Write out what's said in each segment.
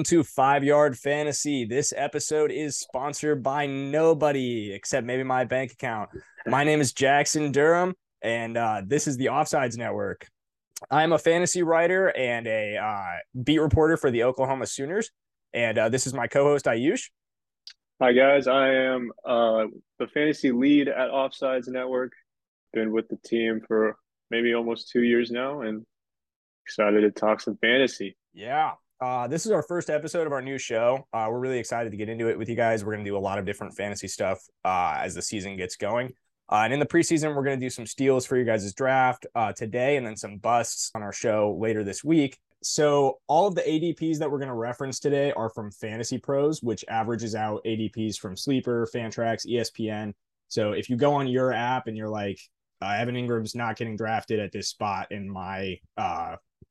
Welcome to Five Yard Fantasy. This episode is sponsored by nobody except maybe my bank account. My name is Jackson Durham, and uh, this is the Offsides Network. I'm a fantasy writer and a uh, beat reporter for the Oklahoma Sooners, and uh, this is my co-host Ayush. Hi guys, I am uh, the fantasy lead at Offsides Network. Been with the team for maybe almost two years now, and excited to talk some fantasy. Yeah, uh, this is our first episode of our new show. Uh, we're really excited to get into it with you guys. We're going to do a lot of different fantasy stuff uh, as the season gets going. Uh, and in the preseason, we're going to do some steals for you guys' draft uh, today and then some busts on our show later this week. So, all of the ADPs that we're going to reference today are from Fantasy Pros, which averages out ADPs from Sleeper, Fantrax, ESPN. So, if you go on your app and you're like, uh, Evan Engram's not getting drafted at this spot in my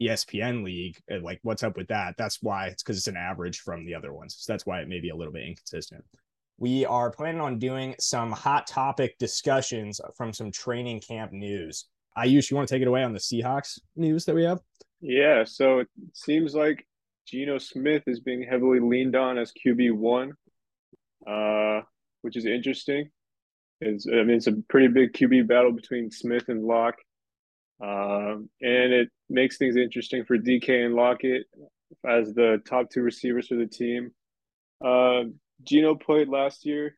ESPN league. Like, what's up with that? That's why it's because it's an average from the other ones. So that's why it may be a little bit inconsistent. We are planning on doing some hot topic discussions from some training camp news. Ayush, you want to take it away on the Seahawks news that we have? Yeah, so it seems like Geno Smith is being heavily leaned on as QB one, uh, which is interesting. It's, I mean, it's a pretty big QB battle between Smith and Lock. Um, and it makes things interesting for DK and Lockett as the top two receivers for the team. Uh, Geno played last year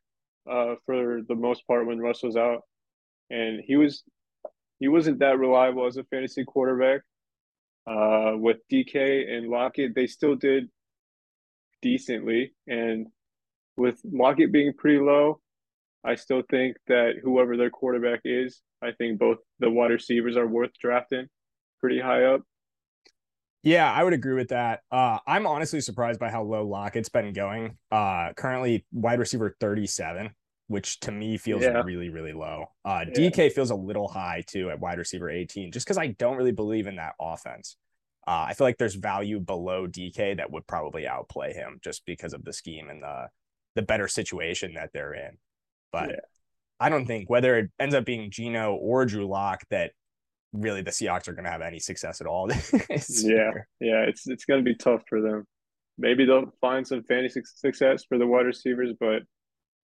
uh, for the most part when Russ was out, and he was he wasn't that reliable as a fantasy quarterback. Uh, with DK and Lockett, they still did decently, and with Lockett being pretty low, I still think that whoever their quarterback is, I think both the wide receivers are worth drafting pretty high up. Yeah, I would agree with that. Uh, I'm honestly surprised by how low Lockett's been going. Uh, currently wide receiver 37, which to me feels yeah. really, really low. Uh, yeah. DK feels a little high too at wide receiver 18, just because I don't really believe in that offense. Uh, I feel like there's value below DK that would probably outplay him just because of the scheme and the the better situation that they're in. But. I don't think whether it ends up being Geno or Drew Lock that really the Seahawks are going to have any success at all. yeah, yeah, it's it's going to be tough for them. Maybe they'll find some fantasy success for the wide receivers, but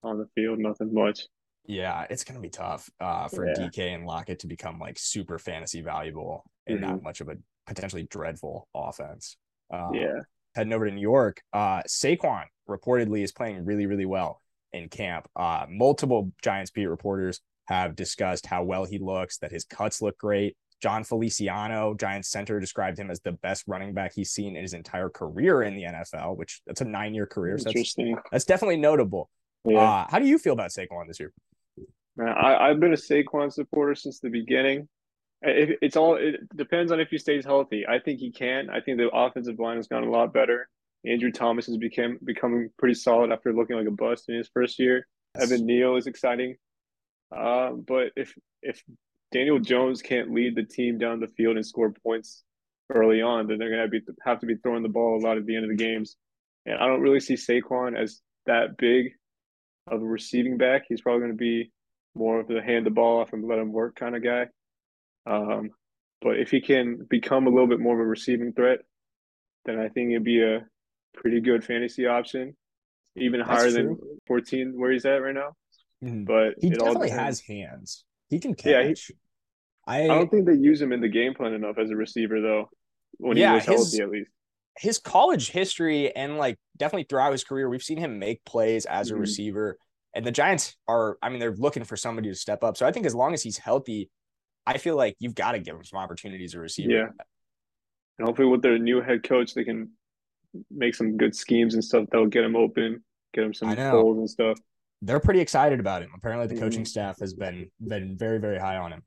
on the field, nothing much. Yeah, it's going to be tough uh, for yeah. DK and Lockett to become like super fantasy valuable and mm-hmm. not much of a potentially dreadful offense. Um, yeah. Heading over to New York, uh, Saquon reportedly is playing really, really well in camp. Uh, multiple Giants beat reporters have discussed how well he looks, that his cuts look great. Jon Feliciano, Giants center, described him as the best running back he's seen in his entire career in the NFL, which that's a nine year career. So that's, that's definitely notable. Yeah. Uh, how do you feel about Saquon this year? I, I've been a Saquon supporter since the beginning. It, it's all it depends on if he stays healthy. I think he can. I think the offensive line has gotten a lot better. Andrew Thomas has become becoming pretty solid after looking like a bust in his first year. Evan Neal is exciting. Uh, but if if Daniel Jones can't lead the team down the field and score points early on, then they're gonna be have to be throwing the ball a lot at the end of the games. And I don't really see Saquon as that big of a receiving back. He's probably going to be more of the hand the ball off and let him work kind of guy. Um, but if he can become a little bit more of a receiving threat, then I think it'd be a pretty good fantasy option, even That's higher true. than 14 where he's at right now. Mm-hmm. But he definitely has hands. He can catch. Yeah, he, I, I don't think they use him in the game plan enough as a receiver though. When yeah, he was healthy, his, at least. His college history and like definitely throughout his career, we've seen him make plays as a mm-hmm. receiver. And the Giants are, I mean, they're looking for somebody to step up. So I think as long as he's healthy, I feel like you've got to give him some opportunities as a receiver. Yeah. And hopefully with their new head coach, they can make some good schemes and stuff that'll get him open, get him some goals and stuff. They're pretty excited about him. Apparently, the mm-hmm. coaching staff has been been very very high on him.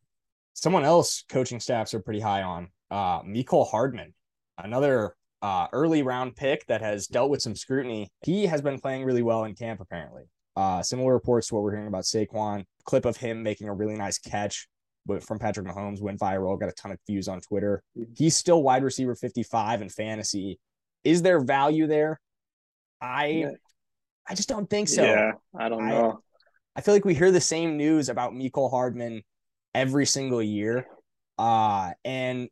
Someone else coaching staffs are pretty high on. Uh, Mecole Hardman, another uh, early round pick that has dealt with some scrutiny. He has been playing really well in camp. Apparently, uh, similar reports to what we're hearing about Saquon. Clip of him making a really nice catch from Patrick Mahomes went viral, got a ton of views on Twitter. Mm-hmm. He's still wide receiver 55 in fantasy is there value there? I yeah. I just don't think so. Yeah, I don't know. I, I feel like we hear the same news about Mecole Hardman every single year. Uh and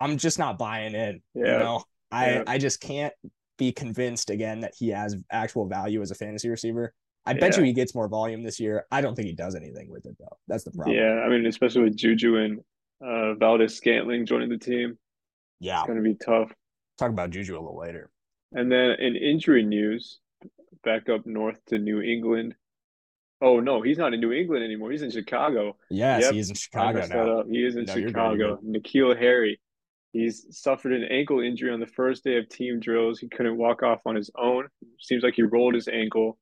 I'm just not buying in. Yeah. You know, I yeah. I just can't be convinced again that he has actual value as a fantasy receiver. I bet you he gets more volume this year. I don't think he does anything with it though. That's the problem. Yeah, I mean, especially with Juju and uh, Valdes-Scantling joining the team. Yeah, it's going to be tough. Talk about Juju a little later. And then in injury news, back up north to New England. Oh no, he's not in New England anymore. He's in Chicago. Yes, yep. he's in Chicago now. He is in no, Chicago. N'Keal Harry. He's suffered an ankle injury on the first day of team drills. He couldn't walk off on his own. Seems like he rolled his ankle,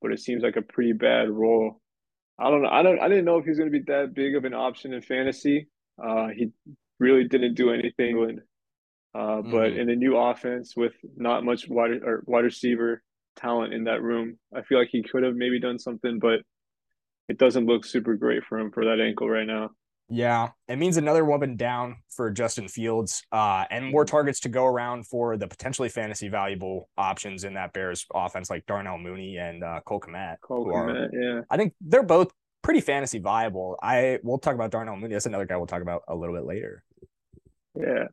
but it seems like a pretty bad roll. I don't know. I don't. I didn't know if he's going to be that big of an option in fantasy. Uh, he really didn't do anything. Uh, but mm. in a new offense with not much wide or wide receiver talent in that room, I feel like he could have maybe done something, but it doesn't look super great for him for that ankle right now. Yeah, it means another woman down for Justin Fields, uh, and more targets to go around for the potentially fantasy valuable options in that Bears offense, like Darnell Mooney and uh, Cole Kmet. Cole Kmet, yeah. I think they're both pretty fantasy viable. I we'll talk about Darnell Mooney. That's another guy we'll talk about a little bit later. Yeah.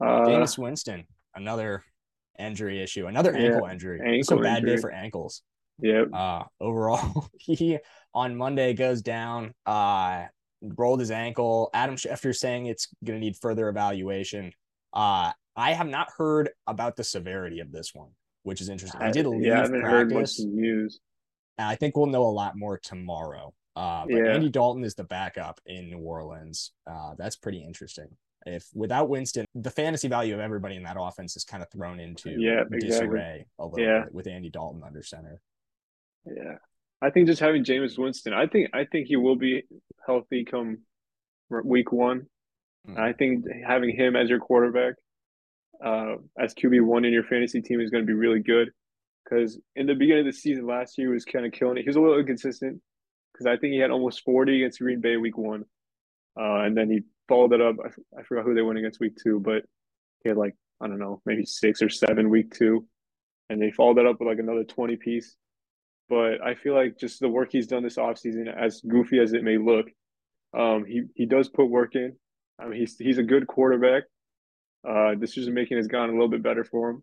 Uh, Jameis Winston, another injury issue, another yeah, ankle injury. Ankle it's a bad injury. day for ankles. Yeah. Uh, overall, he on Monday goes down. Uh, rolled his ankle. Adam Schefter saying it's going to need further evaluation. Uh, I have not heard about the severity of this one, which is interesting. I did leave yeah, I haven't practice. Heard much news. I think we'll know a lot more tomorrow. Uh, but yeah. Andy Dalton is the backup in New Orleans. Uh, that's pretty interesting. If without Winston, the fantasy value of everybody in that offense is kind of thrown into yeah, disarray a little yeah. bit with Andy Dalton under center. Yeah, I think just having Jameis Winston, I think I think he will be healthy come week one. Mm. I think having him as your quarterback, uh, as QB one in your fantasy team is going to be really good. Because in the beginning of the season last year, he was kind of killing it. He was a little inconsistent because I think he had almost forty against Green Bay week one, uh, and then he followed it up. I, I forgot who they went against week two, but he had like I don't know, maybe six or seven week two, and they followed that up with like another twenty piece. But I feel like just the work he's done this offseason, as goofy as it may look, um, he he does put work in. I mean, he's he's a good quarterback. Uh, decision making has gone a little bit better for him,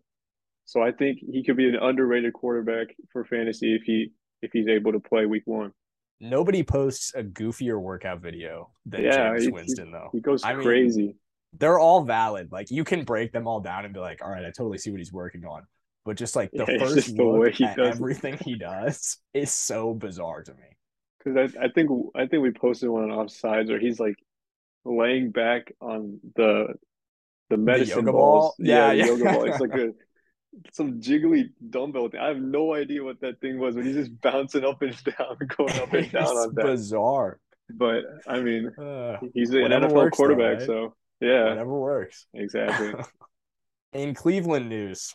so I think he could be an underrated quarterback for fantasy if he if he's able to play week one. Nobody posts a goofier workout video than yeah, Jameis Winston, though. He goes I crazy. Mean, they're all valid. Like you can break them all down and be like, all right, I totally see what he's working on. But just like the yeah, first look at everything he does is so bizarre to me. Because I, I think I think we posted one on offsides where he's like laying back on the the medicine the balls. Ball? Yeah, yeah, yeah. yoga ball. It's like a some jiggly dumbbell thing. I have no idea what that thing was, but he's just bouncing up and down, going up and down on that. Bizarre. But I mean, uh, he's an NFL works, quarterback, though, right? so yeah, whatever works. Exactly. In Cleveland news,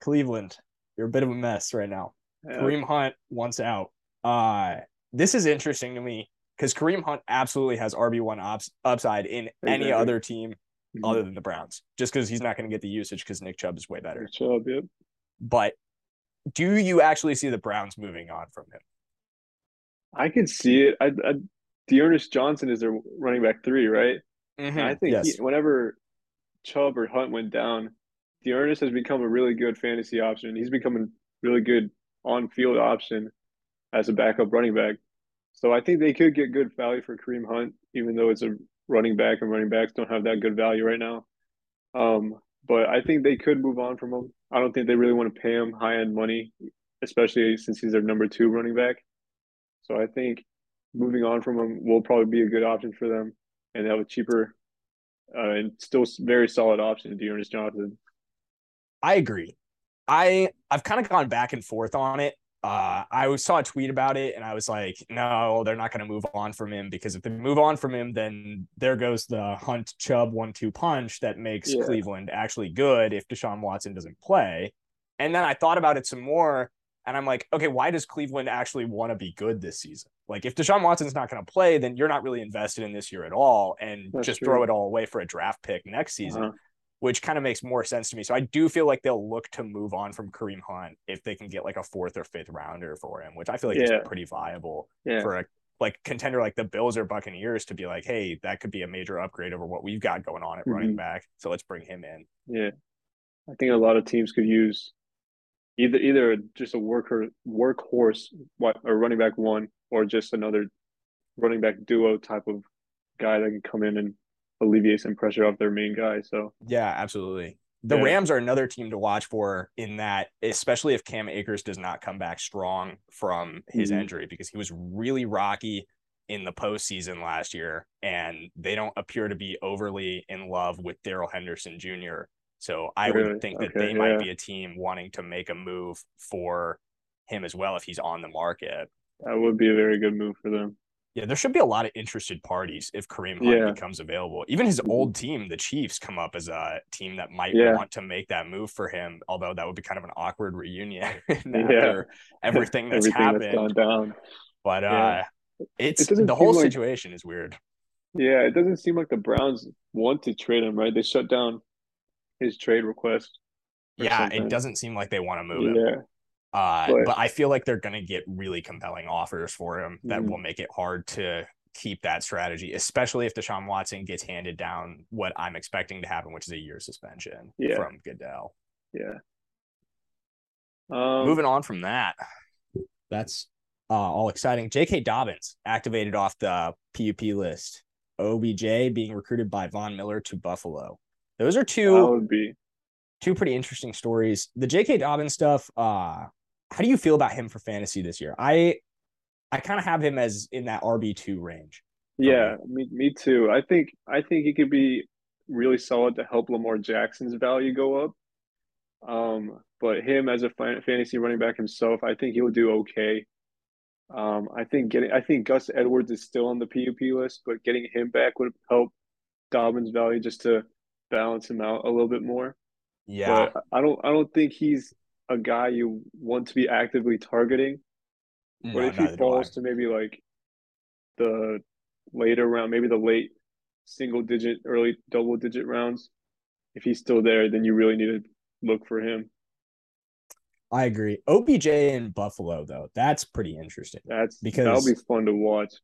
Cleveland, you're a bit of a mess right now. Yeah. Kareem Hunt wants out. Uh, this is interesting to me because Kareem Hunt absolutely has RB one ups, upside in exactly. any other team mm-hmm. other than the Browns, just because he's not going to get the usage because Nick Chubb is way better. Nick Chubb, yep. But do you actually see the Browns moving on from him? I can see it. I, I D'Ernest Johnson is their running back three, right? Mm-hmm. I think yes. he, whenever Chubb or Hunt went down, D'Ernest has become a really good fantasy option. He's become a really good on-field option as a backup running back. So I think they could get good value for Kareem Hunt, even though it's a running back and running backs don't have that good value right now. Um, but I think they could move on from him. I don't think they really want to pay him high end money, especially since he's their number two running back. So I think moving on from him will probably be a good option for them, and have a cheaper uh, and still very solid option, D'Ernest Johnson. I agree. I I've kind of gone back and forth on it. Uh, I saw a tweet about it and I was like, no, they're not going to move on from him because if they move on from him, then there goes the Hunt Chubb one two punch that makes yeah. Cleveland actually good if Deshaun Watson doesn't play. And then I thought about it some more and I'm like, okay, why does Cleveland actually want to be good this season? Like, if Deshaun Watson's not going to play, then you're not really invested in this year at all and That's just true. throw it all away for a draft pick next season. Uh-huh which kind of makes more sense to me. So I do feel like they'll look to move on from Kareem Hunt if they can get like a fourth or fifth rounder for him, which I feel like yeah. is pretty viable yeah. for a like contender like the Bills or Buccaneers to be like, hey, that could be a major upgrade over what we've got going on at mm-hmm. running back. So let's bring him in. Yeah. I think a lot of teams could use either either just a worker workhorse or running back one or just another running back duo type of guy that can come in and alleviate some pressure off their main guy. So yeah, absolutely. The yeah. Rams are another team to watch for in that, especially if Cam Akers does not come back strong from his mm-hmm. injury, because he was really rocky in the postseason last year, and they don't appear to be overly in love with Darrell Henderson Jr. So I really? would think that okay, they might be a team wanting to make a move for him as well if he's on the market. That would be a very good move for them. Yeah, there should be a lot of interested parties if Kareem Hunt yeah. becomes available. Even his mm-hmm. old team, the Chiefs, come up as a team that might yeah. want to make that move for him. Although that would be kind of an awkward reunion after yeah. everything that's everything happened. That's gone down. But uh, it's it the whole like, situation is weird. Yeah, it doesn't seem like the Browns want to trade him. Right? They shut down his trade request. Yeah, something. it doesn't seem like they want to move him. Yeah. Uh, but, but, I feel like they're going to get really compelling offers for him that mm-hmm. will make it hard to keep that strategy, especially if Deshaun Watson gets handed down what I'm expecting to happen, which is a year suspension yeah. from Goodell. Yeah. Um, Moving on from that, that's uh, all exciting. J.K. Dobbins activated off the PUP list. OBJ being recruited by Von Miller to Buffalo. Those are two would be two pretty interesting stories. The J.K. Dobbins stuff. Uh, how do you feel about him for fantasy this year? I I kind of have him as in that RB two range. Yeah, me. me too. I think I think he could be really solid to help Lamar Jackson's value go up. Um, but him as a fantasy running back himself, I think he'll do okay. Um, I think getting I think Gus Edwards is still on the PUP list, but getting him back would help Dobbins' value just to balance him out a little bit more. Yeah, but I don't I don't think he's a guy you want to be actively targeting. No, but if he falls to maybe like the later round, maybe the late single digit, early double digit rounds, if he's still there, then you really need to look for him. I agree. OBJ in Buffalo, though, that's pretty interesting. That's because that'll be fun to watch.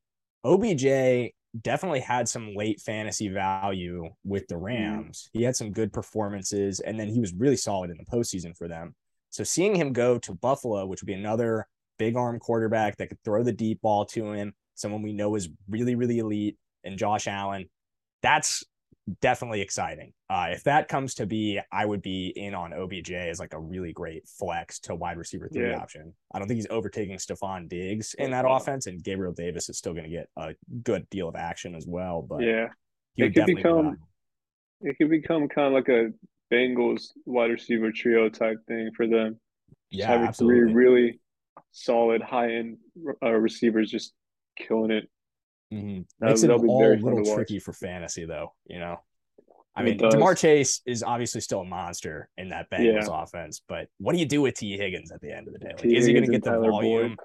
OBJ definitely had some late fantasy value with the mm-hmm. Rams. Mm. He had some good performances, and then he was really solid in the postseason for them. So seeing him go to Buffalo, which would be another big arm quarterback that could throw the deep ball to him, someone we know is really, really elite, and Josh Allen, that's definitely exciting. Uh, if that comes to be, I would be in on OBJ as like a really great flex to wide receiver three yeah. option. I don't think he's overtaking Stefon Diggs in that yeah. offense, and Gabriel Davis is still going to get a good deal of action as well. But yeah, it could become it could become kind of like a Bengals wide receiver trio type thing for them. Yeah, having absolutely. three really solid high end uh, receivers just killing it. Mm-hmm. Makes it all a little tricky for fantasy, though. You know, I mean, Ja'Marr Chase is obviously still a monster in that Bengals yeah. offense, but what do you do with Tee Higgins at the end of the day? Like, is he going to get the Tyler volume? Boyd.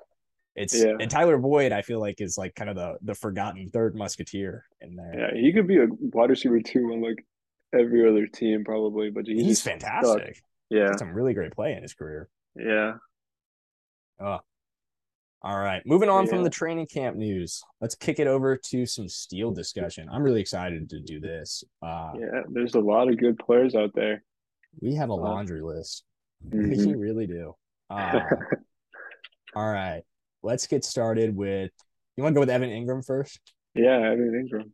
It's yeah. and Tyler Boyd, I feel like is like kind of the the forgotten third musketeer in there. Yeah, he could be a wide receiver too on like every other team probably, but he's, he's fantastic. Stuck. Yeah, some really great play in his career. Yeah. Oh, all right. Moving on yeah. from the training camp news, let's kick it over to some steal discussion. I'm really excited to do this. Uh, yeah, there's a lot of good players out there. We have a uh, laundry list. Mm-hmm. We really do. Uh, all right. Let's get started with you want to go with Evan Engram first? Yeah, Evan Engram.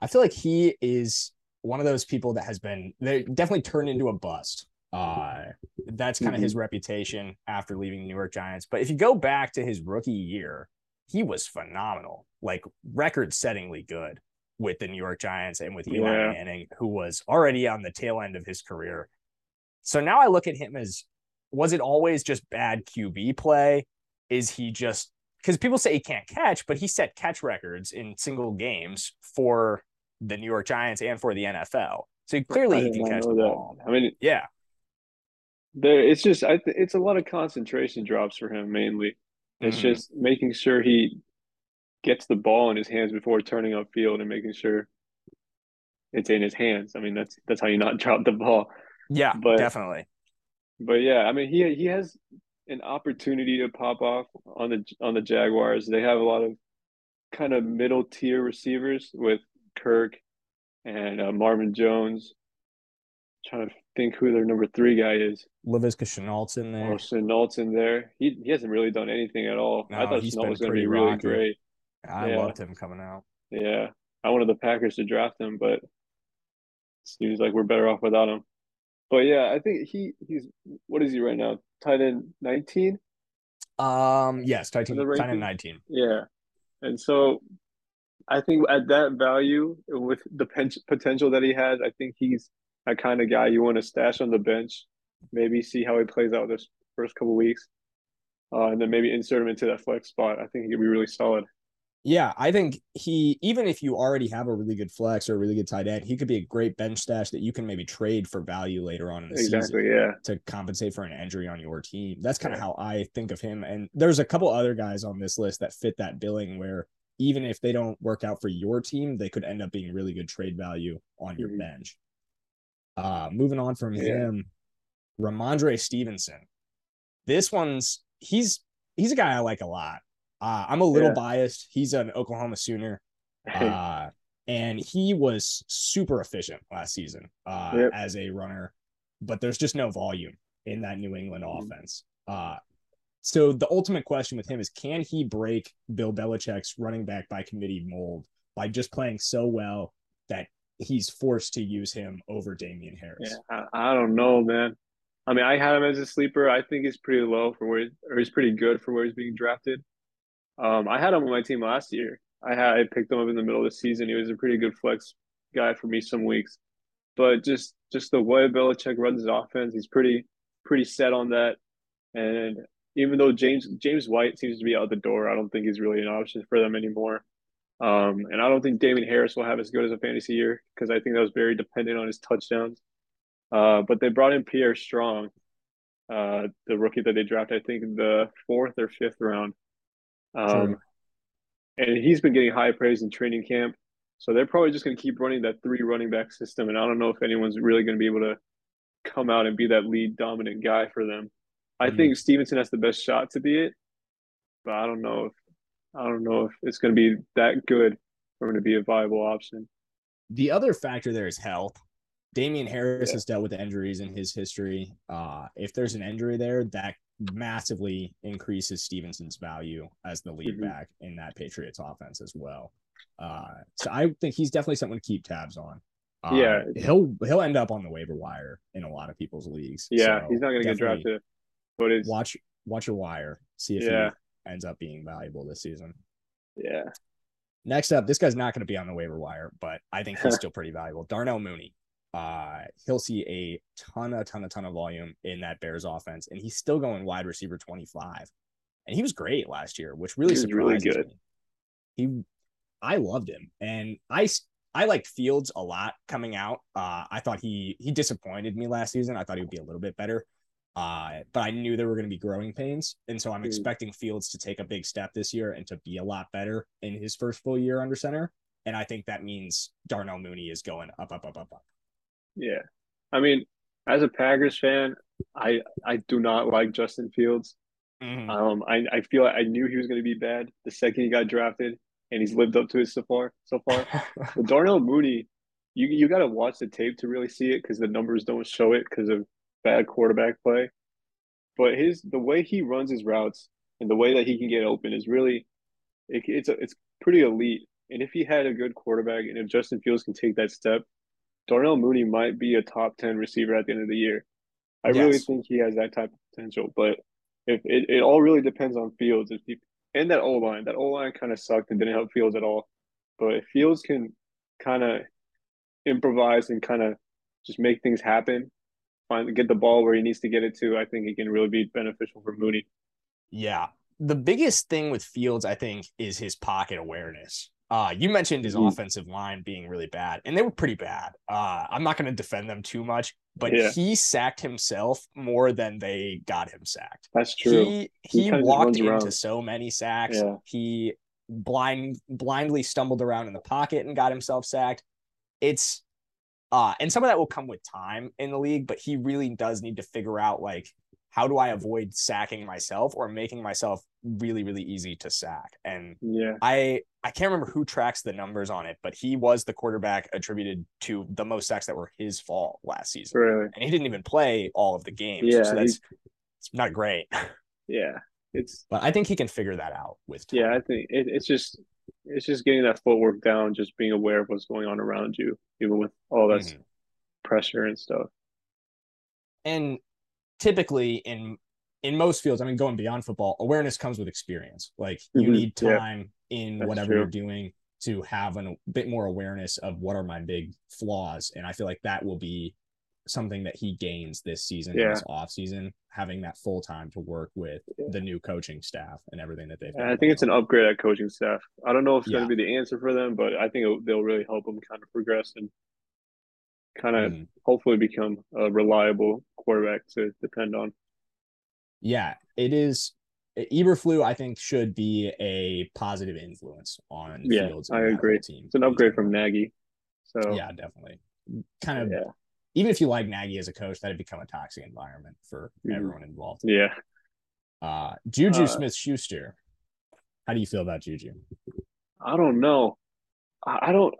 I feel like he is one of those people that has been they definitely turned into a bust. Uh, that's kind of mm-hmm. his reputation after leaving New York Giants. But if you go back to his rookie year, he was phenomenal, like record-settingly good with the New York Giants and with Eli yeah. Manning, who was already on the tail end of his career. So now I look at him as was it always just bad QB play? Is he just because people say he can't catch, but he set catch records in single games for the New York Giants and for the NFL. So clearly he can catch the ball. I mean, yeah, there it's just I th- it's a lot of concentration drops for him mainly. It's mm-hmm. just making sure he gets the ball in his hands before turning upfield and making sure it's in his hands. I mean, that's that's how you not drop the ball. Yeah, but, definitely. But yeah, I mean, he he has an opportunity to pop off on the on the Jaguars. They have a lot of kind of middle tier receivers with Kirk and uh, Marvin Jones trying to think who their number three guy is. Laviska Shenault's in there. Oh, Shenault's in there. He he hasn't really done anything at all. No, I thought been was going to be really rocky. great. I Yeah. loved him coming out. Yeah, I wanted the Packers to draft him, but seems like we're better off without him. But yeah, I think he he's what is he right now? Tight end nineteen. Um, yes, tight end, the tight end ranking? 19. Yeah, and so I think at that value with the pen- potential that he has, I think he's that kind of guy you want to stash on the bench. Maybe see how he plays out this first couple weeks, uh, and then maybe insert him into that flex spot. I think he could be really solid. Yeah, I think he even if you already have a really good flex or a really good tight end, he could be a great bench stash that you can maybe trade for value later on in the season Yeah. to compensate for an injury on your team. That's kind of Yeah. how I think of him. And there's a couple other guys on this list that fit that billing where even if they don't work out for your team, they could end up being really good trade value on your Mhm. bench. Uh moving on from Yeah. him, Rhamondre Stevenson. This one's he's he's a guy I like a lot. Uh, I'm a little Yeah. biased. He's an Oklahoma Sooner. Uh, and he was super efficient last season uh, Yep. as a runner, but there's just no volume in that New England Mhm. offense. So the ultimate question with him is can he break Bill Belichick's running back by committee mold by just playing so well that he's forced to use him over Damien Harris? Yeah, I, I don't know, man. I mean, I had him as a sleeper. I think he's pretty low for where, or he's pretty good for where he's being drafted. Um, I had him on my team last year. I had I picked him up in the middle of the season. He was a pretty good flex guy for me some weeks, but just just the way Belichick runs his offense, he's pretty pretty set on that. And even though James James White seems to be out the door, I don't think he's really an option for them anymore. Um, and I don't think Damon Harris will have as good as a fantasy year because I think that was very dependent on his touchdowns. Uh, but they brought in Pierre Strong, uh, the rookie that they drafted, I think in the fourth or fifth round. Um, and he's been getting high praise in training camp. So they're probably just going to keep running that three running back system. And I don't know if anyone's really going to be able to come out and be that lead dominant guy for them. I Mhm. think Stevenson has the best shot to be it, but I don't know if I don't know if it's going to be that good for him to be a viable option. The other factor there is health. Damien Harris Yeah. has dealt with injuries in his history. Uh, if there's an injury there, that massively increases Stevenson's value as the lead Mhm. back in that Patriots offense as well. Uh, so I think he's definitely someone to keep tabs on. Uh, Yeah. he'll he'll end up on the waiver wire in a lot of people's leagues. Yeah, So he's not going to get drafted, but it's Watch watch your wire, see if Yeah. he ends up being valuable this season. yeah, Next up, this guy's not going to be on the waiver wire, but I think he's still pretty valuable. Darnell Mooney. Uh, he'll see a ton, a ton, a ton of volume in that Bears offense, and he's still going wide receiver 25. And he was great last year, which really was really good. me. He, I loved him, and I I liked Fields a lot coming out. Uh, I thought he he disappointed me last season. I thought he would be a little bit better. Uh, but I knew there were going to be growing pains. And so I'm Mm. expecting Fields to take a big step this year and to be a lot better in his first full year under center. And I think that means Darnell Mooney is going up, up, up, up, up. yeah. I mean, as a Packers fan, I I do not like Justin Fields. Mhm. Um, I I feel like I knew he was going to be bad the second he got drafted, and he's lived up to it so far. So far, but Darnell Mooney, you you got to watch the tape to really see it because the numbers don't show it because of bad quarterback play. But his the way he runs his routes and the way that he can get open is really, it, it's a, it's pretty elite. And if he had a good quarterback, and if Justin Fields can take that step, Darnell Mooney might be a top ten receiver at the end of the year. I really think he has that type of potential. But if it, it all really depends on Fields. If he, and that O line, that O line kind of sucked and didn't help Fields at all. But if Fields can kind of improvise and kind of just make things happen, find get the ball where he needs to get it to, I think he can really be beneficial for Mooney. Yeah. The biggest thing with Fields, I think, is his pocket awareness. Uh, you mentioned his Mhm. offensive line being really bad, and they were pretty bad. Uh, I'm not going to defend them too much, but Yeah. he sacked himself more than they got him sacked. That's true. He He he walked into around. so many sacks. Yeah. He blind blindly stumbled around in the pocket and got himself sacked. It's uh and some of that will come with time in the league, but he really does need to figure out like how do I avoid sacking myself or making myself really, really easy to sack? And Yeah. I I can't remember who tracks the numbers on it, but he was the quarterback attributed to the most sacks that were his fault last season. Really. And he didn't even play all of the games. Yeah, So that's it's not great. Yeah. It's But I think he can figure that out with time. yeah, I think it, it's just it's just getting that footwork down, just being aware of what's going on around you, even with all that Mhm. pressure and stuff. and typically in in most fields, I mean, going beyond football, awareness comes with experience. Like you Mhm, need yeah. time in That's whatever true. you're doing to have an, a bit more awareness of what are my big flaws, and I feel like that will be something that he gains this season, Yeah. this off season, having that full time to work with Yeah. the new coaching staff and everything that they've. And I think it's an upgrade at coaching staff. I don't know if it's Yeah. going to be the answer for them, but I think it, they'll really help them kind of progress and kind of Mhm. hopefully become a reliable quarterback to depend on. Yeah, it is. Eberflus, I think, should be a positive influence on Yeah, Fields. I agree. Team. It's an upgrade from Nagy. So Yeah, definitely. Kind of yeah, even if you like Nagy as a coach, that'd become a toxic environment for Mhm. everyone involved. yeah. Uh, Juju Uh, Smith Schuster. How do you feel about Juju? I don't know. I I don't.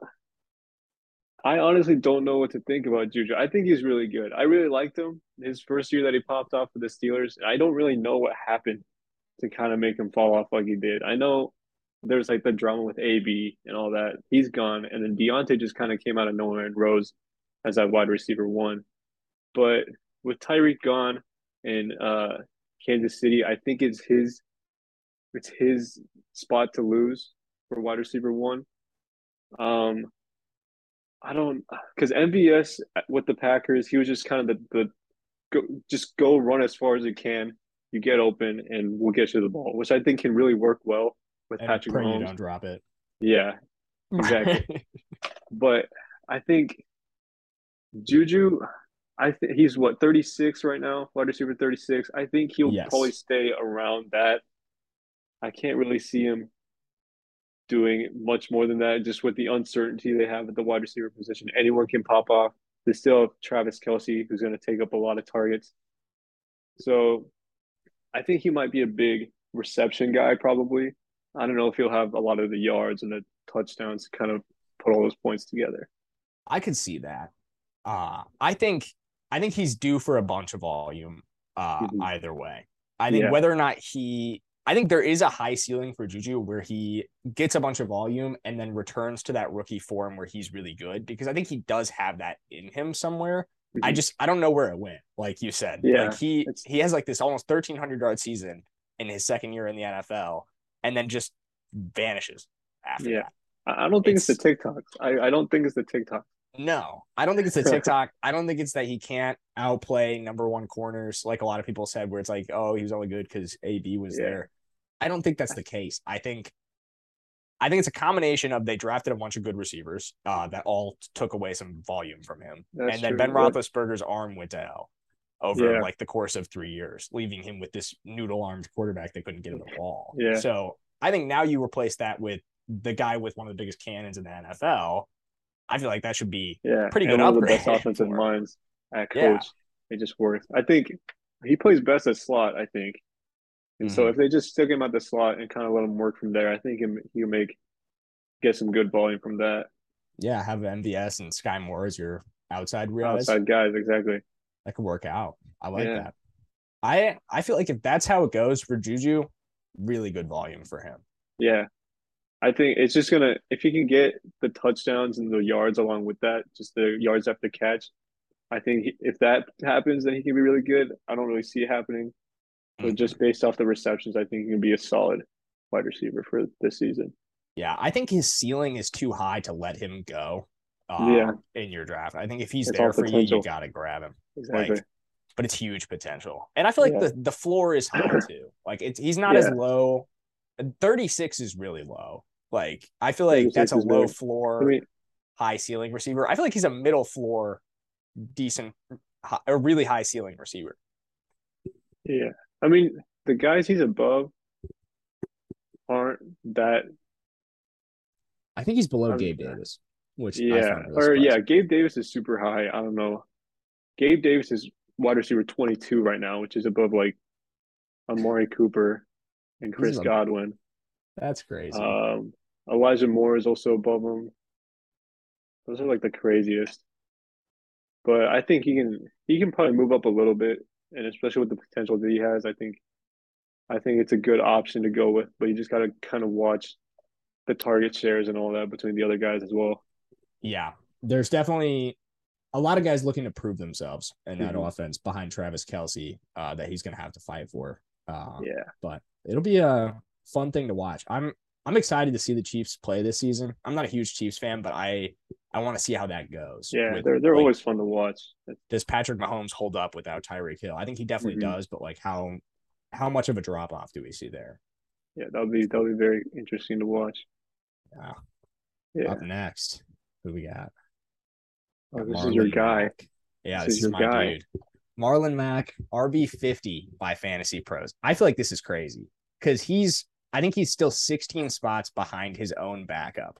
I honestly don't know what to think about Juju. I think he's really good. I really liked him his first year that he popped off with the Steelers. I don't really know what happened to kind of make him fall off like he did. I know there's like the drama with AB and all that. He's gone, and then Diontae just kind of came out of nowhere and rose as that wide receiver one. But with Tyreek gone in uh, Kansas City, I think it's his it's his spot to lose for wide receiver one. Um, I don't because MVS with the Packers, he was just kind of the, the go just go run as far as you can. You get open and we'll get you the ball, which I think can really work well with And Patrick pray you don't drop it. Yeah, Exactly. but I think Juju, I think he's what 36 right now, wide receiver 36. I think he'll Yes. probably stay around that. I can't really see him doing much more than that, just with the uncertainty they have at the wide receiver position. Anyone can pop off. They still have Travis Kelce, who's going to take up a lot of targets. So I think he might be a big reception guy, probably. I don't know if he'll have a lot of the yards and the touchdowns to kind of put all those points together. I could see that. Uh, I think I think he's due for a bunch of volume uh, Mhm. either way. I think Yeah. whether or not he I think there is a high ceiling for Juju where he gets a bunch of volume and then returns to that rookie form where he's really good because I think he does have that in him somewhere. I Mhm. just I don't know where it went, like you said. Yeah, like he it's- he has like this almost 1300 yard season in his second year in the NFL and then just vanishes after Yeah. that. I I don't think it's, It's- the TikToks. I, I don't think it's the TikTok. No, I don't think it's a TikTok. I don't think it's that he can't outplay number one corners like a lot of people said, where it's like, oh, he was only good because AB was Yeah. there. I don't think that's the case. I think, I think it's a combination of they drafted a bunch of good receivers uh, that all took away some volume from him, That's and then true. Ben Roethlisberger's arm went to hell over Yeah. like the course of three years, leaving him with this noodle-armed quarterback that couldn't get him the ball. Yeah. So I think now you replace that with the guy with one of the biggest cannons in the NFL. I feel like that should be Yeah, Pretty good one of the best offensive minds at coach. Yeah. It just works. I think he plays best at slot. I think, and so Mhm. if they just stick him at the slot and kind of let him work from there, I think he he'll make get some good volume from that yeah, have MVS and Sky Moore as your outside guys. outside guys. Exactly. That could work out. I like Yeah. that. I I feel like if that's how it goes for Juju, really good volume for him. Yeah. I think it's just gonna if he can get the touchdowns and the yards along with that, just the yards after catch. I think he, if that happens, then he can be really good. I don't really see it happening, but Mhm. just based off the receptions, I think he can be a solid wide receiver for this season. Yeah, I think his ceiling is too high to let him go. Uh, Yeah. in your draft, I think if he's It's there for you, potential. you gotta grab him. Exactly. Like, but it's huge potential, and I feel like Yeah. the the floor is high too. Like it's he's not as low. Thirty six is really low. Like I feel like that's a low big. floor. I mean, high ceiling receiver. I feel like he's a middle floor, decent, hi- a really high ceiling receiver. yeah. I mean, the guys he's above aren't that. I think he's below I'm- Gabe Davis, which I Yeah. find really Or yeah. Gabe Davis is super high. I don't know. Gabe Davis is wide receiver 22 right now, which is above like Amari Cooper and Chris a- Godwin. That's crazy. Um, Elijah Moore is also above him. Those are like the craziest. But I think he can he can probably move up a little bit, and especially with the potential that he has, I think I think it's a good option to go with. But you just got to kind of watch the target shares and all that between the other guys as well. yeah, there's definitely a lot of guys looking to prove themselves in that Mhm. offense behind Travis Kelce uh, that he's going to have to fight for. Uh, Yeah, but it'll be a fun thing to watch. I'm I'm excited to see the Chiefs play this season. I'm not a huge Chiefs fan, but I I want to see how that goes. yeah, with, they're they're like, always fun to watch. does Patrick Mahomes hold up without Tyreek Hill? I think he definitely Mhm. does, but like how how much of a drop off do we see there? Yeah, that'll be that'll be very interesting to watch. Yeah. Yeah, Up next, who we got? oh, this is Marlon your guy. Mack. Yeah, This this, is is, your my guy. dude. Marlon Mack, RB fifty by Fantasy Pros. I feel like this is crazy because he's. I think he's still 16 spots behind his own backup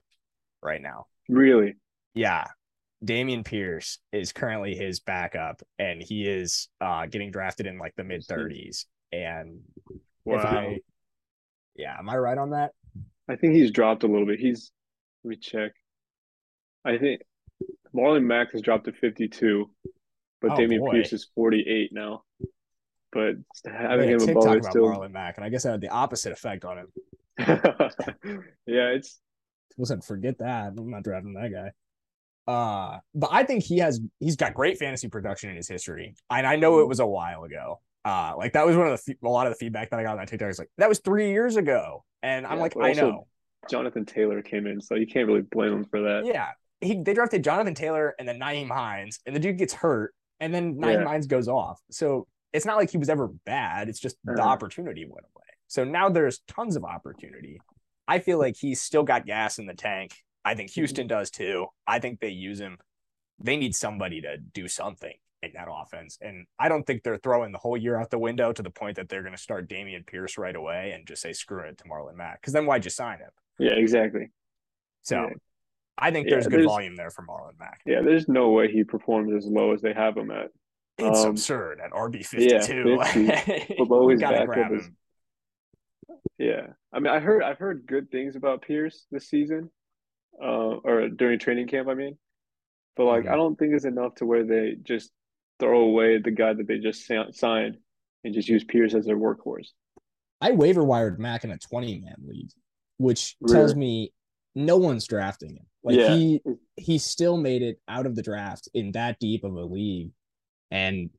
right now. Really, Yeah. Dameon Pierce is currently his backup, and he is uh, getting drafted in like the mid 30s. And wow. I, yeah, am I right on that? I think he's dropped a little bit. He's let me check. I think Marlon Mack has dropped to 52, but Oh, Dameon boy. Pierce is 48 now. But I having him above about still Marlon Mack, and I guess that had the opposite effect on him. yeah, it's Listen, forget that. I'm not drafting that guy. Uh, but I think he has he's got great fantasy production in his history, and I know it was a while ago. Uh, like that was one of the a lot of the feedback that I got on that TikTok is like that was three years ago, and I'm Yeah, like, I know, Jonathan Taylor came in, so you can't really blame him for that. yeah. He they drafted Jonathan Taylor and then Nyheim Hines, and the dude gets hurt, and then Nyheim Yeah. Hines goes off. So it's not like he was ever bad. It's just the Uh-huh. opportunity went away. So now there's tons of opportunity. I feel like he's still got gas in the tank. I think Houston does too. I think they use him. They need somebody to do something in that offense. And I don't think they're throwing the whole year out the window to the point that they're going to start Dameon Pierce right away and just say, screw it to Marlon Mack. Because then why'd you sign him? Yeah, exactly. So Yeah. I think Yeah, there's good there's- volume there for Marlon Mack. Yeah, there's no way he performs as low as they have him at. It's Um, absurd at RB yeah, 52. 50 below We gotta backup grab is- him. Yeah, I mean, I heard I've heard good things about Pierce this season, uh, or during training camp. I mean, but like, I Mhm. don't think it's enough to where they just throw away the guy that they just signed and just use Pierce as their workhorse. I waiver wired Mack in a 20 man league, which tells me no one's drafting him. Like Yeah. he he still made it out of the draft in that deep of a league. And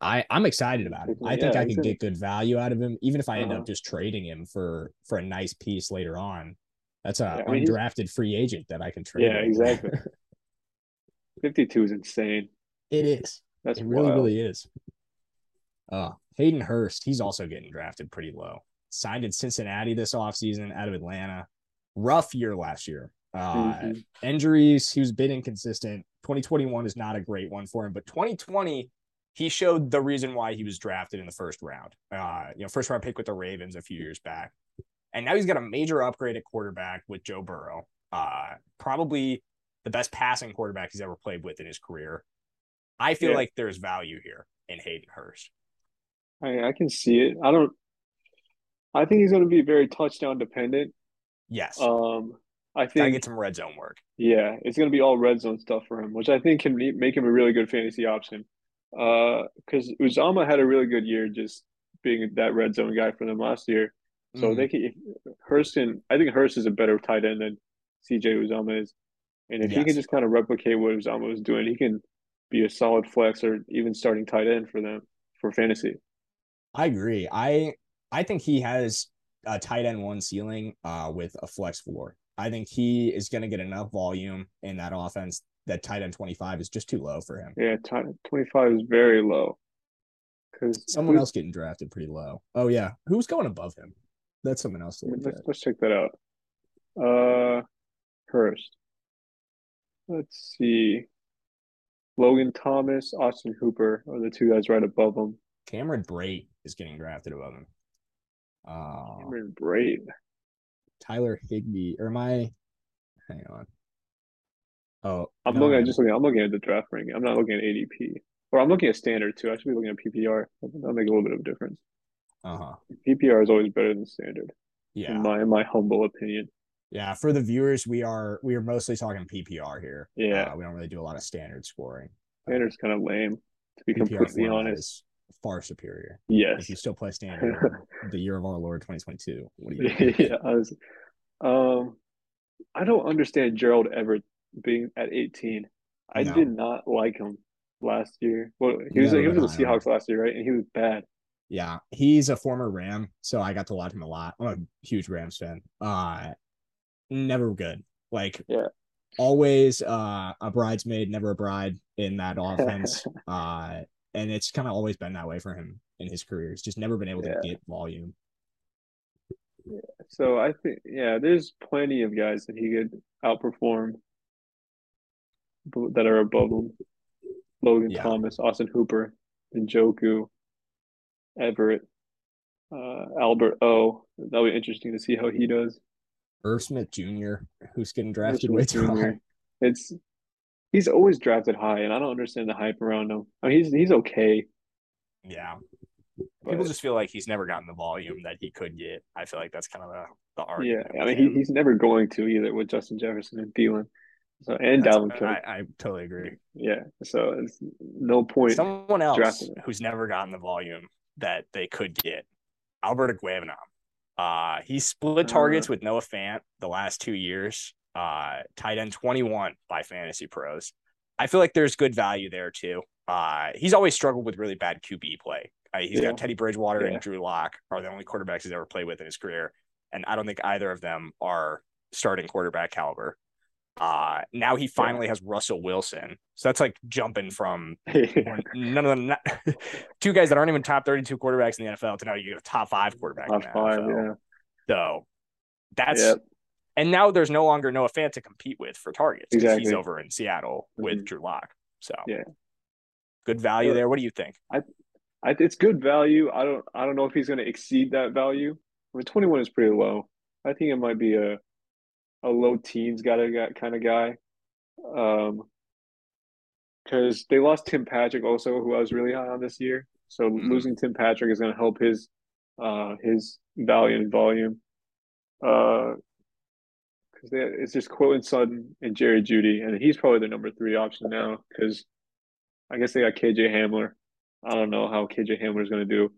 I, I'm excited about it. I think I can get good value out of him, even if I end Uh-huh. up just trading him for for a nice piece later on. That's a Yeah, I mean, undrafted free agent that I can trade. Yeah, exactly. 52 is insane. it is. That's it really, wild. really is. Uh, Hayden Hurst, he's also getting drafted pretty low. Signed in Cincinnati this offseason out of Atlanta. Rough year last year. Uh, Mhm. Injuries, he was bit inconsistent. 2021 is not a great one for him, but 2020, he showed the reason why he was drafted in the first round. Uh, you know, first round pick with the Ravens a few years back. And now he's got a major upgrade at quarterback with Joe Burrow. Uh, probably the best passing quarterback he's ever played with in his career. I feel Yeah. like there's value here in Hayden Hurst. I, I can see it. I don't. I think he's going to be very touchdown dependent. Yes. Um, I think get some red zone work. Yeah, it's going to be all red zone stuff for him, which I think can make him a really good fantasy option. Uh, because Uzomah had a really good year just being that red zone guy for them last year. So Mhm. they can Hurst and I think Hurst is a better tight end than CJ Uzomah is. And if he can just kind of replicate what Uzomah was doing, he can be a solid flex or even starting tight end for them for fantasy. I agree. I I think he has a tight end one ceiling uh with a flex floor. I think he is going to get enough volume in that offense that tight end 25 is just too low for him. Yeah, tight 25 is very low. Because Someone else getting drafted pretty low. Oh yeah, who's going above him? That's someone else Let's let's check that out. Uh, Hurst. Let's see. Logan Thomas, Austin Hooper are the two guys right above him. Cameron Brate is getting drafted above him. Uh, Cameron Brate. Tyler Higbee, or am I? Hang on. Oh, I'm no, looking I'm- at just looking. I'm looking at the draft ranking. I'm not looking at ADP. Or I'm looking at standard too. I should be looking at PPR. That'll make a little bit of a difference. Uh huh. PPR is always better than standard, Yeah. in my in my humble opinion. Yeah, for the viewers, we are we are mostly talking PPR here. Yeah. Uh, we don't really do a lot of standard scoring. Standard's kind of lame, to be PPR completely honest. far superior. Yes. If you still play standard the year of our Lord 2022, what do you? yeah, I was, um, I don't understand Gerald Everett being at 18. I No. did not like him last year. Well, he was Never he was with the. Seahawks last year, right? And he was bad. Yeah, he's a former Ram, so I got to watch him a lot. I'm a huge Rams fan. Uh, never good. Like, Yeah. always uh a bridesmaid, never a bride in that offense. uh, and it's kind of always been that way for him in his career. He's just never been able Yeah. to get volume. Yeah. So I think, yeah, there's plenty of guys that he could outperform that are above him. Logan Yeah. Thomas, Austin Hooper, Njoku, Everett, uh, Albert O. That'll be interesting to see how he does. Irv Smith Jr., who's getting drafted Smith way too Jr.. high. It's he's always drafted high, and I don't understand the hype around him. I mean, he's he's okay. Yeah. People just feel like he's never gotten the volume that he could get. I feel like that's kind of the, the argument. Yeah. I mean, he, he's never going to either with Justin Jefferson and Thielen, so and That's- Dalvin Cook. I, I totally agree. Yeah, so it's no point. Someone else who's never gotten the volume that they could get, Albert Okwuegbunam. Uh, he split targets Uh. with Noah Fant the last two years. Uh, tight end 21 by Fantasy Pros. I feel like there's good value there too. Uh, he's always struggled with really bad QB play. Uh, he's Yeah. got Teddy Bridgewater Yeah. and Drew Lock are the only quarterbacks he's ever played with in his career, and I don't think either of them are starting quarterback caliber. Uh, now he finally has Russell Wilson, so that's like jumping from none of them, two guys that aren't even top 32 quarterbacks in the NFL to now you get a top five quarterback Top five, NFL. yeah. So that's Yep. and now there's no longer Noah Fant to compete with for targets. 'cause He's over in Seattle with Mhm. Drew Lock. So Yeah. good value Yeah. there. What do you think? I, it's good value. I don't I don't know if he's going to exceed that value. I mean, 21 is pretty low. I think it might be a a low teens got a kind of guy. Um, because they lost Tim Patrick also, who I was really high on this year. So Mhm. losing Tim Patrick is going to help his uh his value and volume. Uh, because it's just Courtland Sutton and Jerry Jeudy, and he's probably the number three option now. Because I guess they got KJ Hamler. I don't know how KJ Hamler is going to do.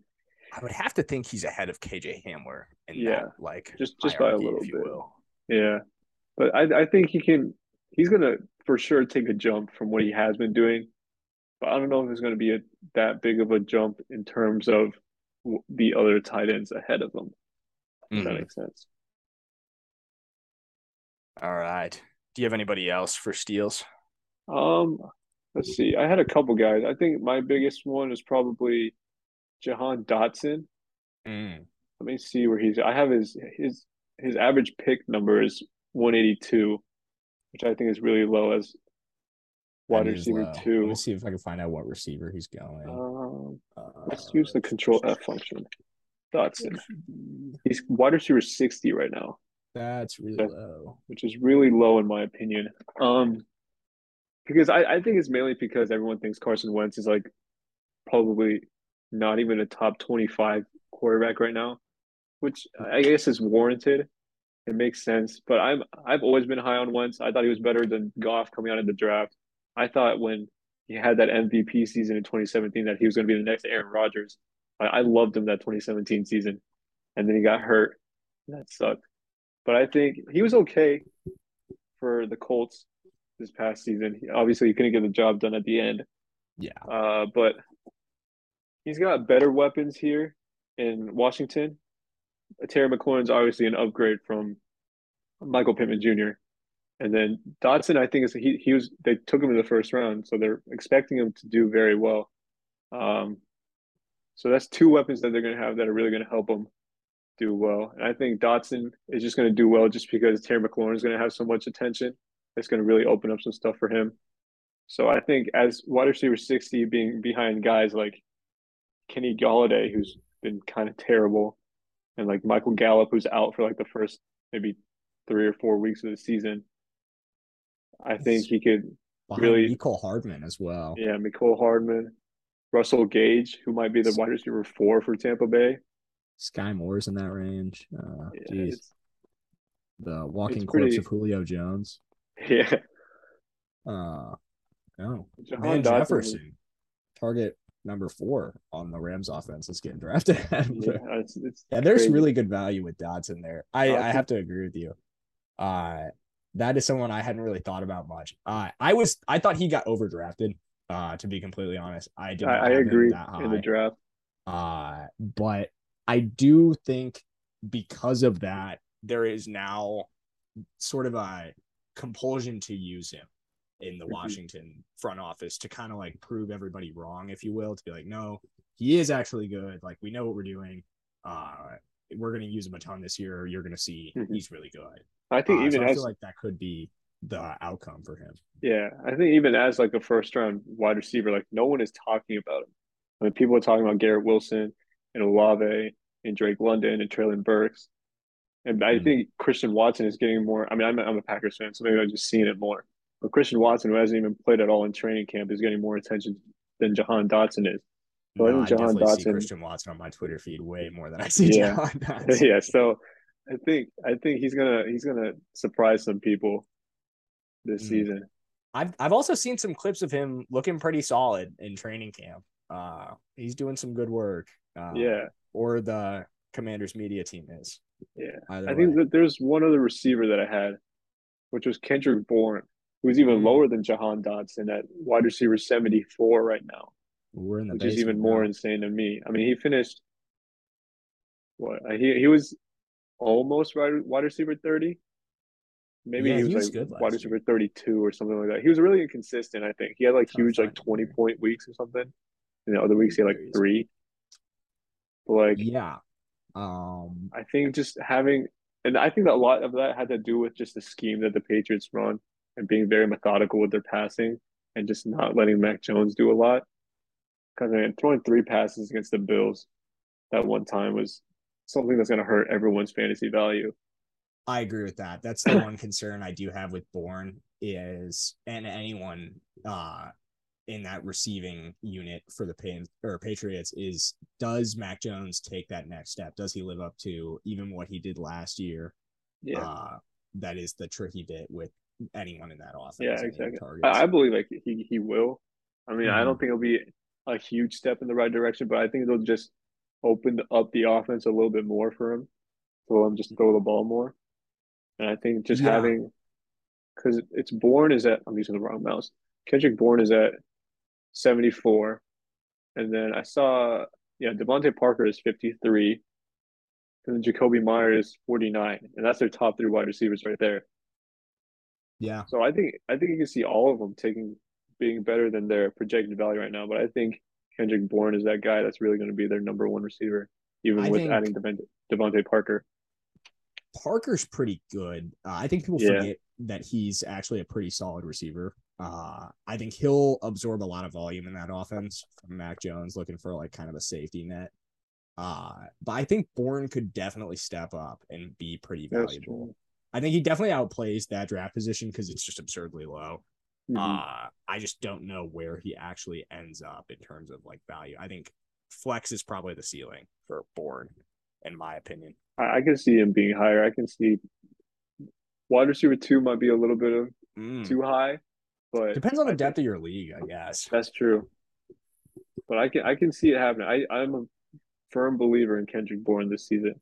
I would have to think he's ahead of KJ Hamler in Yeah. that like Just- just by a little bit. will. Yeah, but I I think he can. He's gonna for sure take a jump from what he has been doing, but I don't know if it's gonna be a that big of a jump in terms of the other tight ends ahead of him. If that Mhm. makes sense. All right. Do you have anybody else for steals? Um, let's see. I had a couple guys. I think my biggest one is probably Jahan Dotson. Mm. Let me see where he's. I have his his his average pick number is 182, which I think is really low as wide receiver low. Let two. me see if I can find out what receiver he's going. Um, Uh, let's use the control F function. Dotson. He's wide receiver 60 right now, That's really low. which is really low in my opinion. Um, because I, I think it's mainly because everyone thinks Carson Wentz is like probably not even a top 25 quarterback right now, which I guess is warranted. It makes sense, but I'm I've always been high on Wentz. I thought he was better than Goff coming out of the draft. I thought when he had that MVP season in 2017 that he was going to be the next Aaron Rodgers. I, I loved him that 2017 season, and then he got hurt. That sucked. But I think he was okay for the Colts this past season. He- Obviously, he couldn't get the job done at the end. Yeah. Uh, but he's got better weapons here in Washington. Terry McLaurin's obviously an upgrade from Michael Pittman Jr. And then Dotson, I think is he he was they took him in the first round, so they're expecting him to do very well. Um, so that's two weapons that they're going to have that are really going to help them do well. And I think Dotson is just going to do well just because Terry McLaurin is going to have so much attention. It's going to really open up some stuff for him. So I think as wide receiver 60 being behind guys like Kenny Golladay, who's been kind of terrible, and like Michael Gallup, who's out for like the first maybe three or four weeks of the season, I think he could Really- Mecole Hardman as well. yeah, Mecole Hardman. Russell Gage, who might be the wide receiver four for Tampa Bay. Sky Moore's in that range. Uh, Yeah. The walking corpse pretty- of Julio Jones. yeah. Uh, no. Jahan Man Dotson Jefferson, target number four on the Rams offense is getting drafted. Yeah, yeah, it's, it's there's crazy. really good value with Dotson there. I, I have to agree with you. Uh, that is someone I hadn't really thought about much. Uh, I was I thought he got overdrafted. Uh, to be completely honest, I did. Not I, I agree that in the draft. Uh, but I do think because of that, there is now sort of a compulsion to use him in the Mhm. Washington front office to kind of like prove everybody wrong, if you will, to be like, no, he is actually good. Like we know what we're doing. Uh, we're gonna use him a ton this year. You're gonna see Mhm. he's really good. I think Uh, so even I as feel like that could be the outcome for him. yeah, I think even as like a first round wide receiver, like no one is talking about him. I mean, people are talking about Garrett Wilson and Olave and Drake London and Treylon Burks. And I Mhm. think Christian Watson is getting more. I mean, I'm, I'm a Packers fan, so maybe I'm just seeing it more. But Christian Watson, who hasn't even played at all in training camp, is getting more attention than Jahan Dotson is. I No, I Jahan definitely see Christian Watson on my Twitter feed way more than I see Yeah. Jahan Dotson. yeah, so I think I think he's gonna he's gonna surprise some people this Mhm. season. I've I've also seen some clips of him looking pretty solid in training camp. Uh, he's doing some good work. Uh, yeah, Or the Commanders media team is. yeah. Either I think that there's one other receiver that I had, which was Kendrick Bourne, who's even lower than Jahan Dotson at wide receiver 74 right now, we're in the which is even more insane to me. I mean, he finished what uh, he he was almost wide, wide receiver 30. Maybe Yeah, he was, he was like good wide receiver 32 or something like that. He was really inconsistent, I think. He had like huge like 20 him. point weeks or something. And the other weeks he had like three. But like Yeah. Um. I think just having, and I think that a lot of that had to do with just the scheme that the Patriots run and being very methodical with their passing and just not letting Mac Jones do a lot. Because I mean, throwing three passes against the Bills that one time was something that's going to hurt everyone's fantasy value. I agree with that. That's the one concern I do have with Bourne is and anyone uh in that receiving unit for the Pan or Patriots is does Mac Jones take that next step? Does he live up to even what he did last year? Yeah, Uh that is the tricky bit with anyone in that offense. Yeah, exactly. I, I believe like he he will. I mean, I Mm-hmm. don't think it'll be a huge step in the right direction, but I think it'll just open up the offense a little bit more for him. So let him just throw the ball more. And I think just Yeah. having because it's Bourne is at I'm using the wrong mouse. Kendrick Bourne is at 74. And then I saw yeah, DeVante Parker is 53. And then Jakobi Meyer is 49. And that's their top three wide receivers right there. Yeah. So I think I think you can see all of them taking being better than their projected value right now. But I think Kendrick Bourne is that guy that's really going to be their number one receiver, even I with adding Devon, DeVante Parker. Parker's pretty good. Uh, I think people Yeah. forget that he's actually a pretty solid receiver. Uh, I think he'll absorb a lot of volume in that offense from Mac Jones, looking for like kind of a safety net. Uh, but I think Bourne could definitely step up and be pretty valuable. I think he definitely outplays that draft position because it's just absurdly low. Mhm. Uh, I just don't know where he actually ends up in terms of like value. I think flex is probably the ceiling for Bourne, in my opinion. I, I can see him being higher. I can see wide receiver two might be a little bit of Mm. too high, but Depends on I the think- depth of your league, I guess. That's true. But I can I can see it happening. I I'm a firm believer in Kendrick Bourne this season.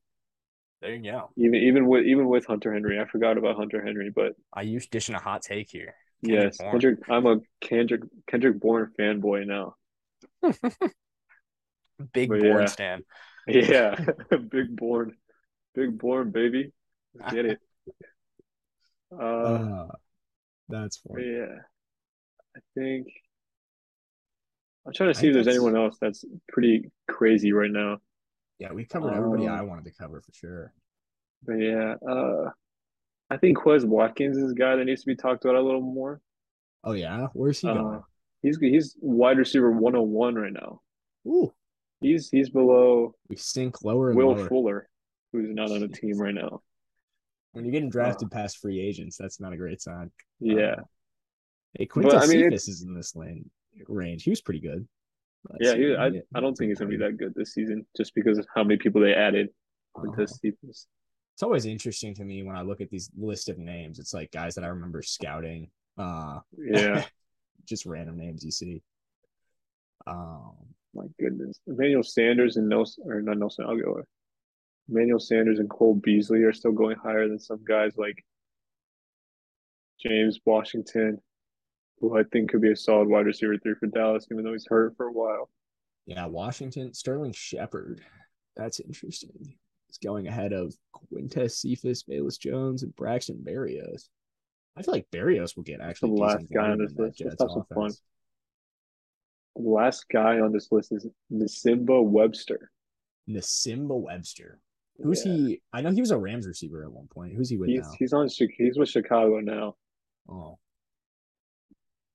There you go. Even even with even with Hunter Henry, I forgot about Hunter Henry, but I used dishing a hot take here. Kendrick yes, Bourne. Kendrick. I'm a Kendrick Kendrick Bourne fanboy now. Big But board yeah. stand. Yeah, big Bourne, big Bourne, baby. Let's Get it. Uh, Uh, that's but funny. yeah, I think I'm trying to I see if there's that's- anyone else that's pretty crazy right now. Yeah, we covered everybody Um, I wanted to cover for sure. But yeah, uh, I think Quez Watkins is a guy that needs to be talked about a little more. Oh yeah, where's he Uh, going? he's he's wide receiver 101 right now. Ooh, He's he's below we sink lower and Will lower. Fuller, who's not on the team right now. When you're getting drafted past free agents, that's not a great sign. Yeah, Uh, hey, Quintez I mean, is in this lane range. He was pretty good. Yeah, he, I, I don't think he's gonna be that good this season, just because of how many people they added Uh-huh. into It's always interesting to me when I look at these list of names. It's like guys that I remember scouting. Uh, Yeah, just random names you see. Um, my goodness, Emmanuel Sanders and Nelson, or not Nelson Agholor. Emmanuel Sanders and Cole Beasley are still going higher than some guys like James Washington, who I think could be a solid wide receiver three for Dallas, even though he's hurt for a while. yeah, Washington Sterling Shepard. That's interesting. He's going ahead of Quintez Cephas, Velus Jones, and Braxton Berrios. I feel like Berrios will get actually The last guy on this list. Have fun. The last guy on this list is Nsimba Webster. Nsimba Webster. Who's Yeah. he? I know he was a Rams receiver at one point. Who's he with He's now? he's on he's with Chicago now. Oh,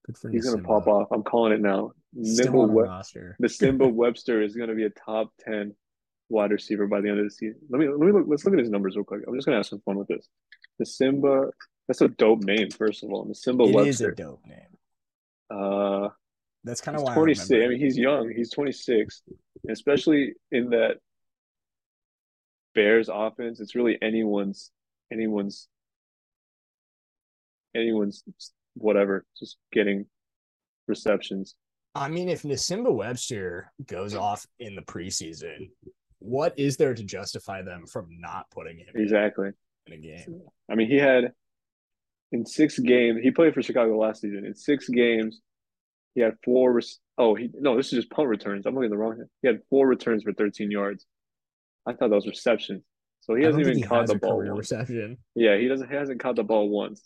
good for He's gonna pop off. I'm calling it now. Still Nimble on the Web- roster. Nsimba Webster is gonna be a top ten wide receiver by the end of the season. Let me let me look, let's look at his numbers real quick. I'm just gonna have some fun with this. Nsimba, that's a dope name. First of all, Nsimba It Webster. is a dope name. Uh, That's kind of why 26. I, I, mean, he's young. He's 26, especially in that Bears offense. It's really anyone's anyone's anyone's whatever. Just getting receptions. I mean, if Nsimba Webster goes off in the preseason, what is there to justify them from not putting him Exactly. in a game? I mean, he had in six games. He played for Chicago last season. In six games, he had four. Res- oh, he no, this is just punt returns. I'm looking at the wrong. He had four returns for 13 yards. I thought that was receptions. So he hasn't even he caught has the ball reception. Yeah, he doesn't. He hasn't caught the ball once.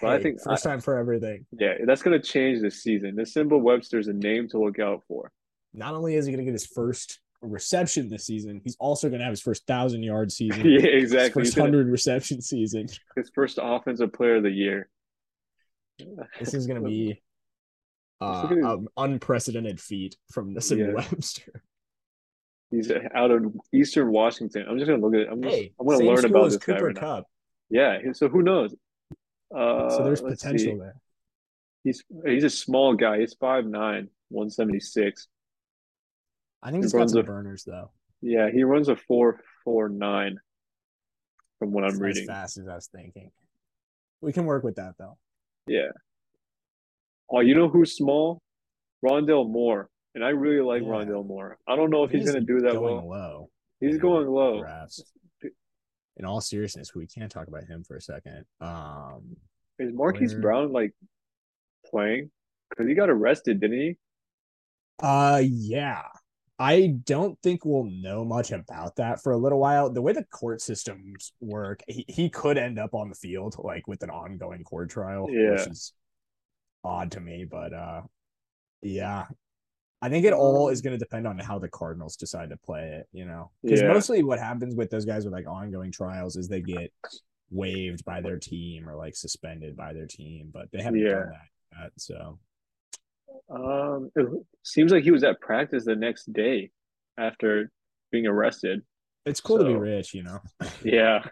But I think- first time for everything. Yeah, that's going to change this season. This Simba Webster is a name to look out for. Not only is he going to get his first reception this season, he's also going to have his first thousand yard season. yeah, His exactly. first hundred reception season. his first offensive player of the year. This is going to be uh, his- an unprecedented feat from Nsimba Yeah. Webster. He's out of Eastern Washington. I'm just going to look at. I'm just. Hey, I'm going to learn about this Cooper right now. Cup, Yeah. So who knows? Uh, so there's potential see. there. He's he's a small guy. He's 5'9", 176. I think He he's got runs some a- burners though. Yeah, he runs a four four nine. From what I'm reading. as fast as I was thinking. We can work with that though. Yeah. Oh, you know who's small? Rondale Moore. And I really like Yeah. Rondale Moore. I don't know if he's He's going to do that going well. low. He's in going low. Drafts. In all seriousness, we can't talk about him for a second. Um, Is Marquise Where- Brown like playing? Because he got arrested, didn't he? uh, yeah, I don't think we'll know much about that for a little while. The way the court systems work, he, he could end up on the field like with an ongoing court trial, Yeah. which is odd to me, but uh, yeah. I think it all is going to depend on how the Cardinals decide to play it, you know, because Yeah. mostly what happens with those guys with like ongoing trials is they get waived by their team or like suspended by their team, but they haven't Yeah. done that yet. So Um, it seems like he was at practice the next day after being arrested. it's cool to be rich, you know. Yeah.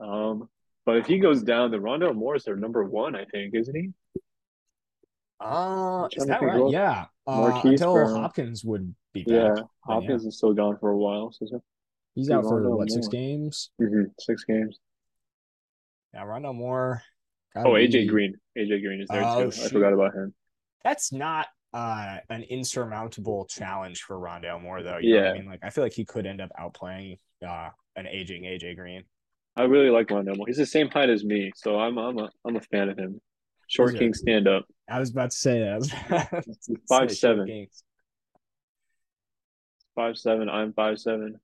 Um, but if he goes down, the Rondale Moore is their number one, I think, isn't he? Uh, is that right? Yeah. Uh, until Brown. Hopkins would be back. Yeah. Hopkins is still gone for a while. So He's Yeah, out for what six Moore. games? Mhm, six games. Yeah, Rondale Moore. Oh, AJ be- Green. AJ Green is there Oh, too. I forgot about him. That's not uh an insurmountable challenge for Rondale Moore, though. Yeah. I mean, like I feel like he could end up outplaying uh an aging AJ Green. I really like Rondale Moore. He's the same height as me, so I'm I'm a I'm a fan of him. Short King stand up. I was about to say that. I was about to Five seven. Five seven. I'm five seven.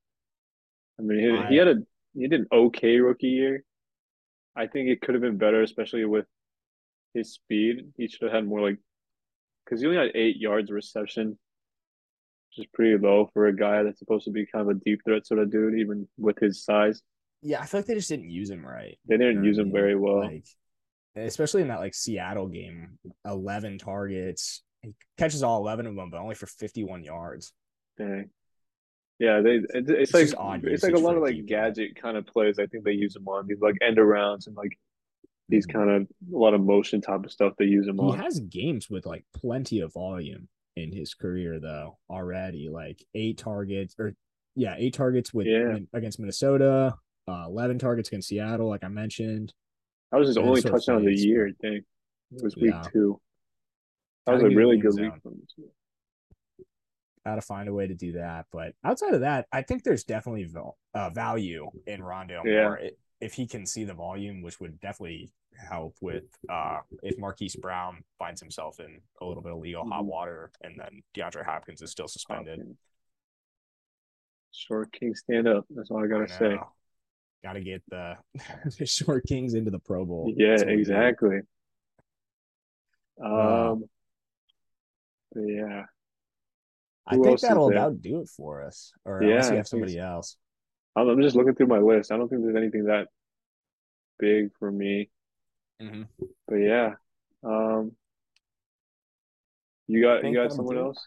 I mean, he, I- he had a he did an okay rookie year. I think it could have been better, especially with his speed. He should have had more like because he only had eight yards reception, which is pretty low for a guy that's supposed to be kind of a deep threat sort of dude, even with his size. Yeah, I feel like they just didn't use him right. They didn't know use him very well. Like, especially in that like Seattle game, eleven targets. He catches all eleven of them, but only for fifty-one yards. Dang. Yeah, they it's, It's like it's like a lot of like gadget kind of plays. I think they use him on these like end arounds and like these Mhm. kind of a lot of motion type of stuff they use him He on. He has games with like plenty of volume. in his career though already. Like eight targets or yeah, eight targets with Yeah. against Minnesota, uh, eleven targets against Seattle, like I mentioned. That was his only Minnesota touchdown of the year, I think. It was week Yeah. two. That Gotta was a really good week from him too. Got to find a way to do that. But outside of that, I think there's definitely uh, value in Rondo Yeah. Moore if he can see the volume, which would definitely help with uh, if Marquise Brown finds himself in a little bit of legal hot Mhm. water, and then DeAndre Hopkins is still suspended. Hopkins. Short King stand up. That's all I gotta say. Got to get the, the short kings into the Pro Bowl. Yeah, That's what we need. exactly. Uh, Um, but yeah, I think that'll about do it for us. Or Yeah, unless I you have somebody else. I'm, I'm just looking through my list. I don't think there's anything that big for me. Mhm. But yeah, um, you got you got that'll someone do it. else?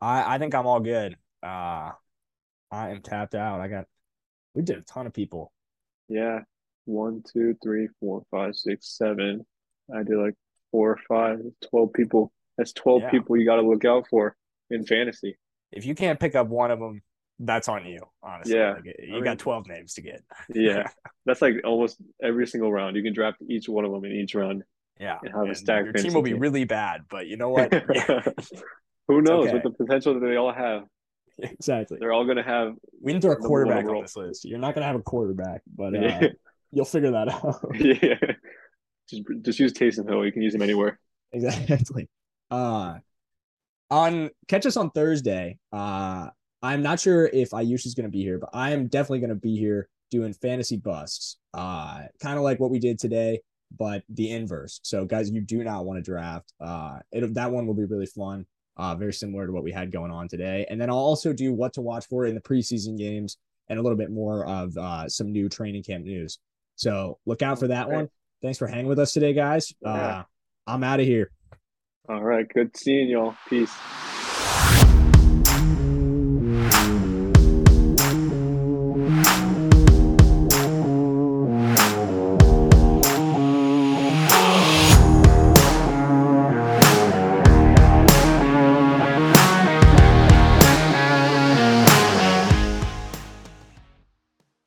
I I think I'm all good. Uh I am tapped out. I got we did a ton of people. Yeah, one, two, three, four, five, six, seven. I did like four or five. Twelve people. That's twelve Yeah. people you got to look out for in fantasy. If you can't pick up one of them, that's on you, honestly. Yeah, Like, you mean- got 12 names to get. Yeah, that's like almost every single round. You can draft each one of them in each round. yeah. And have a stack. Your team will be really bad, but you know what? Who knows okay. with the potential that they all have? Exactly. They're all going to have. We didn't throw a quarterback on this list. You're not gonna have a quarterback, but uh, Yeah, you'll figure that out. yeah. Just just use Taysom Hill. You can use him anywhere. exactly. Uh on catch us on Thursday. Uh I'm not sure if Ayush is gonna be here, but I am definitely gonna be here doing fantasy busts. Uh kind of like what we did today, but the inverse. So guys, you do not want to draft. Uh it, that one will be really fun. Uh very similar to what we had going on today. And then I'll also do what to watch for in the preseason games and a little bit more of uh some new training camp news. So look out for that Okay. one. Thanks for hanging with us today, guys. Uh Yeah. I'm out of here. All right. Good seeing y'all. Peace.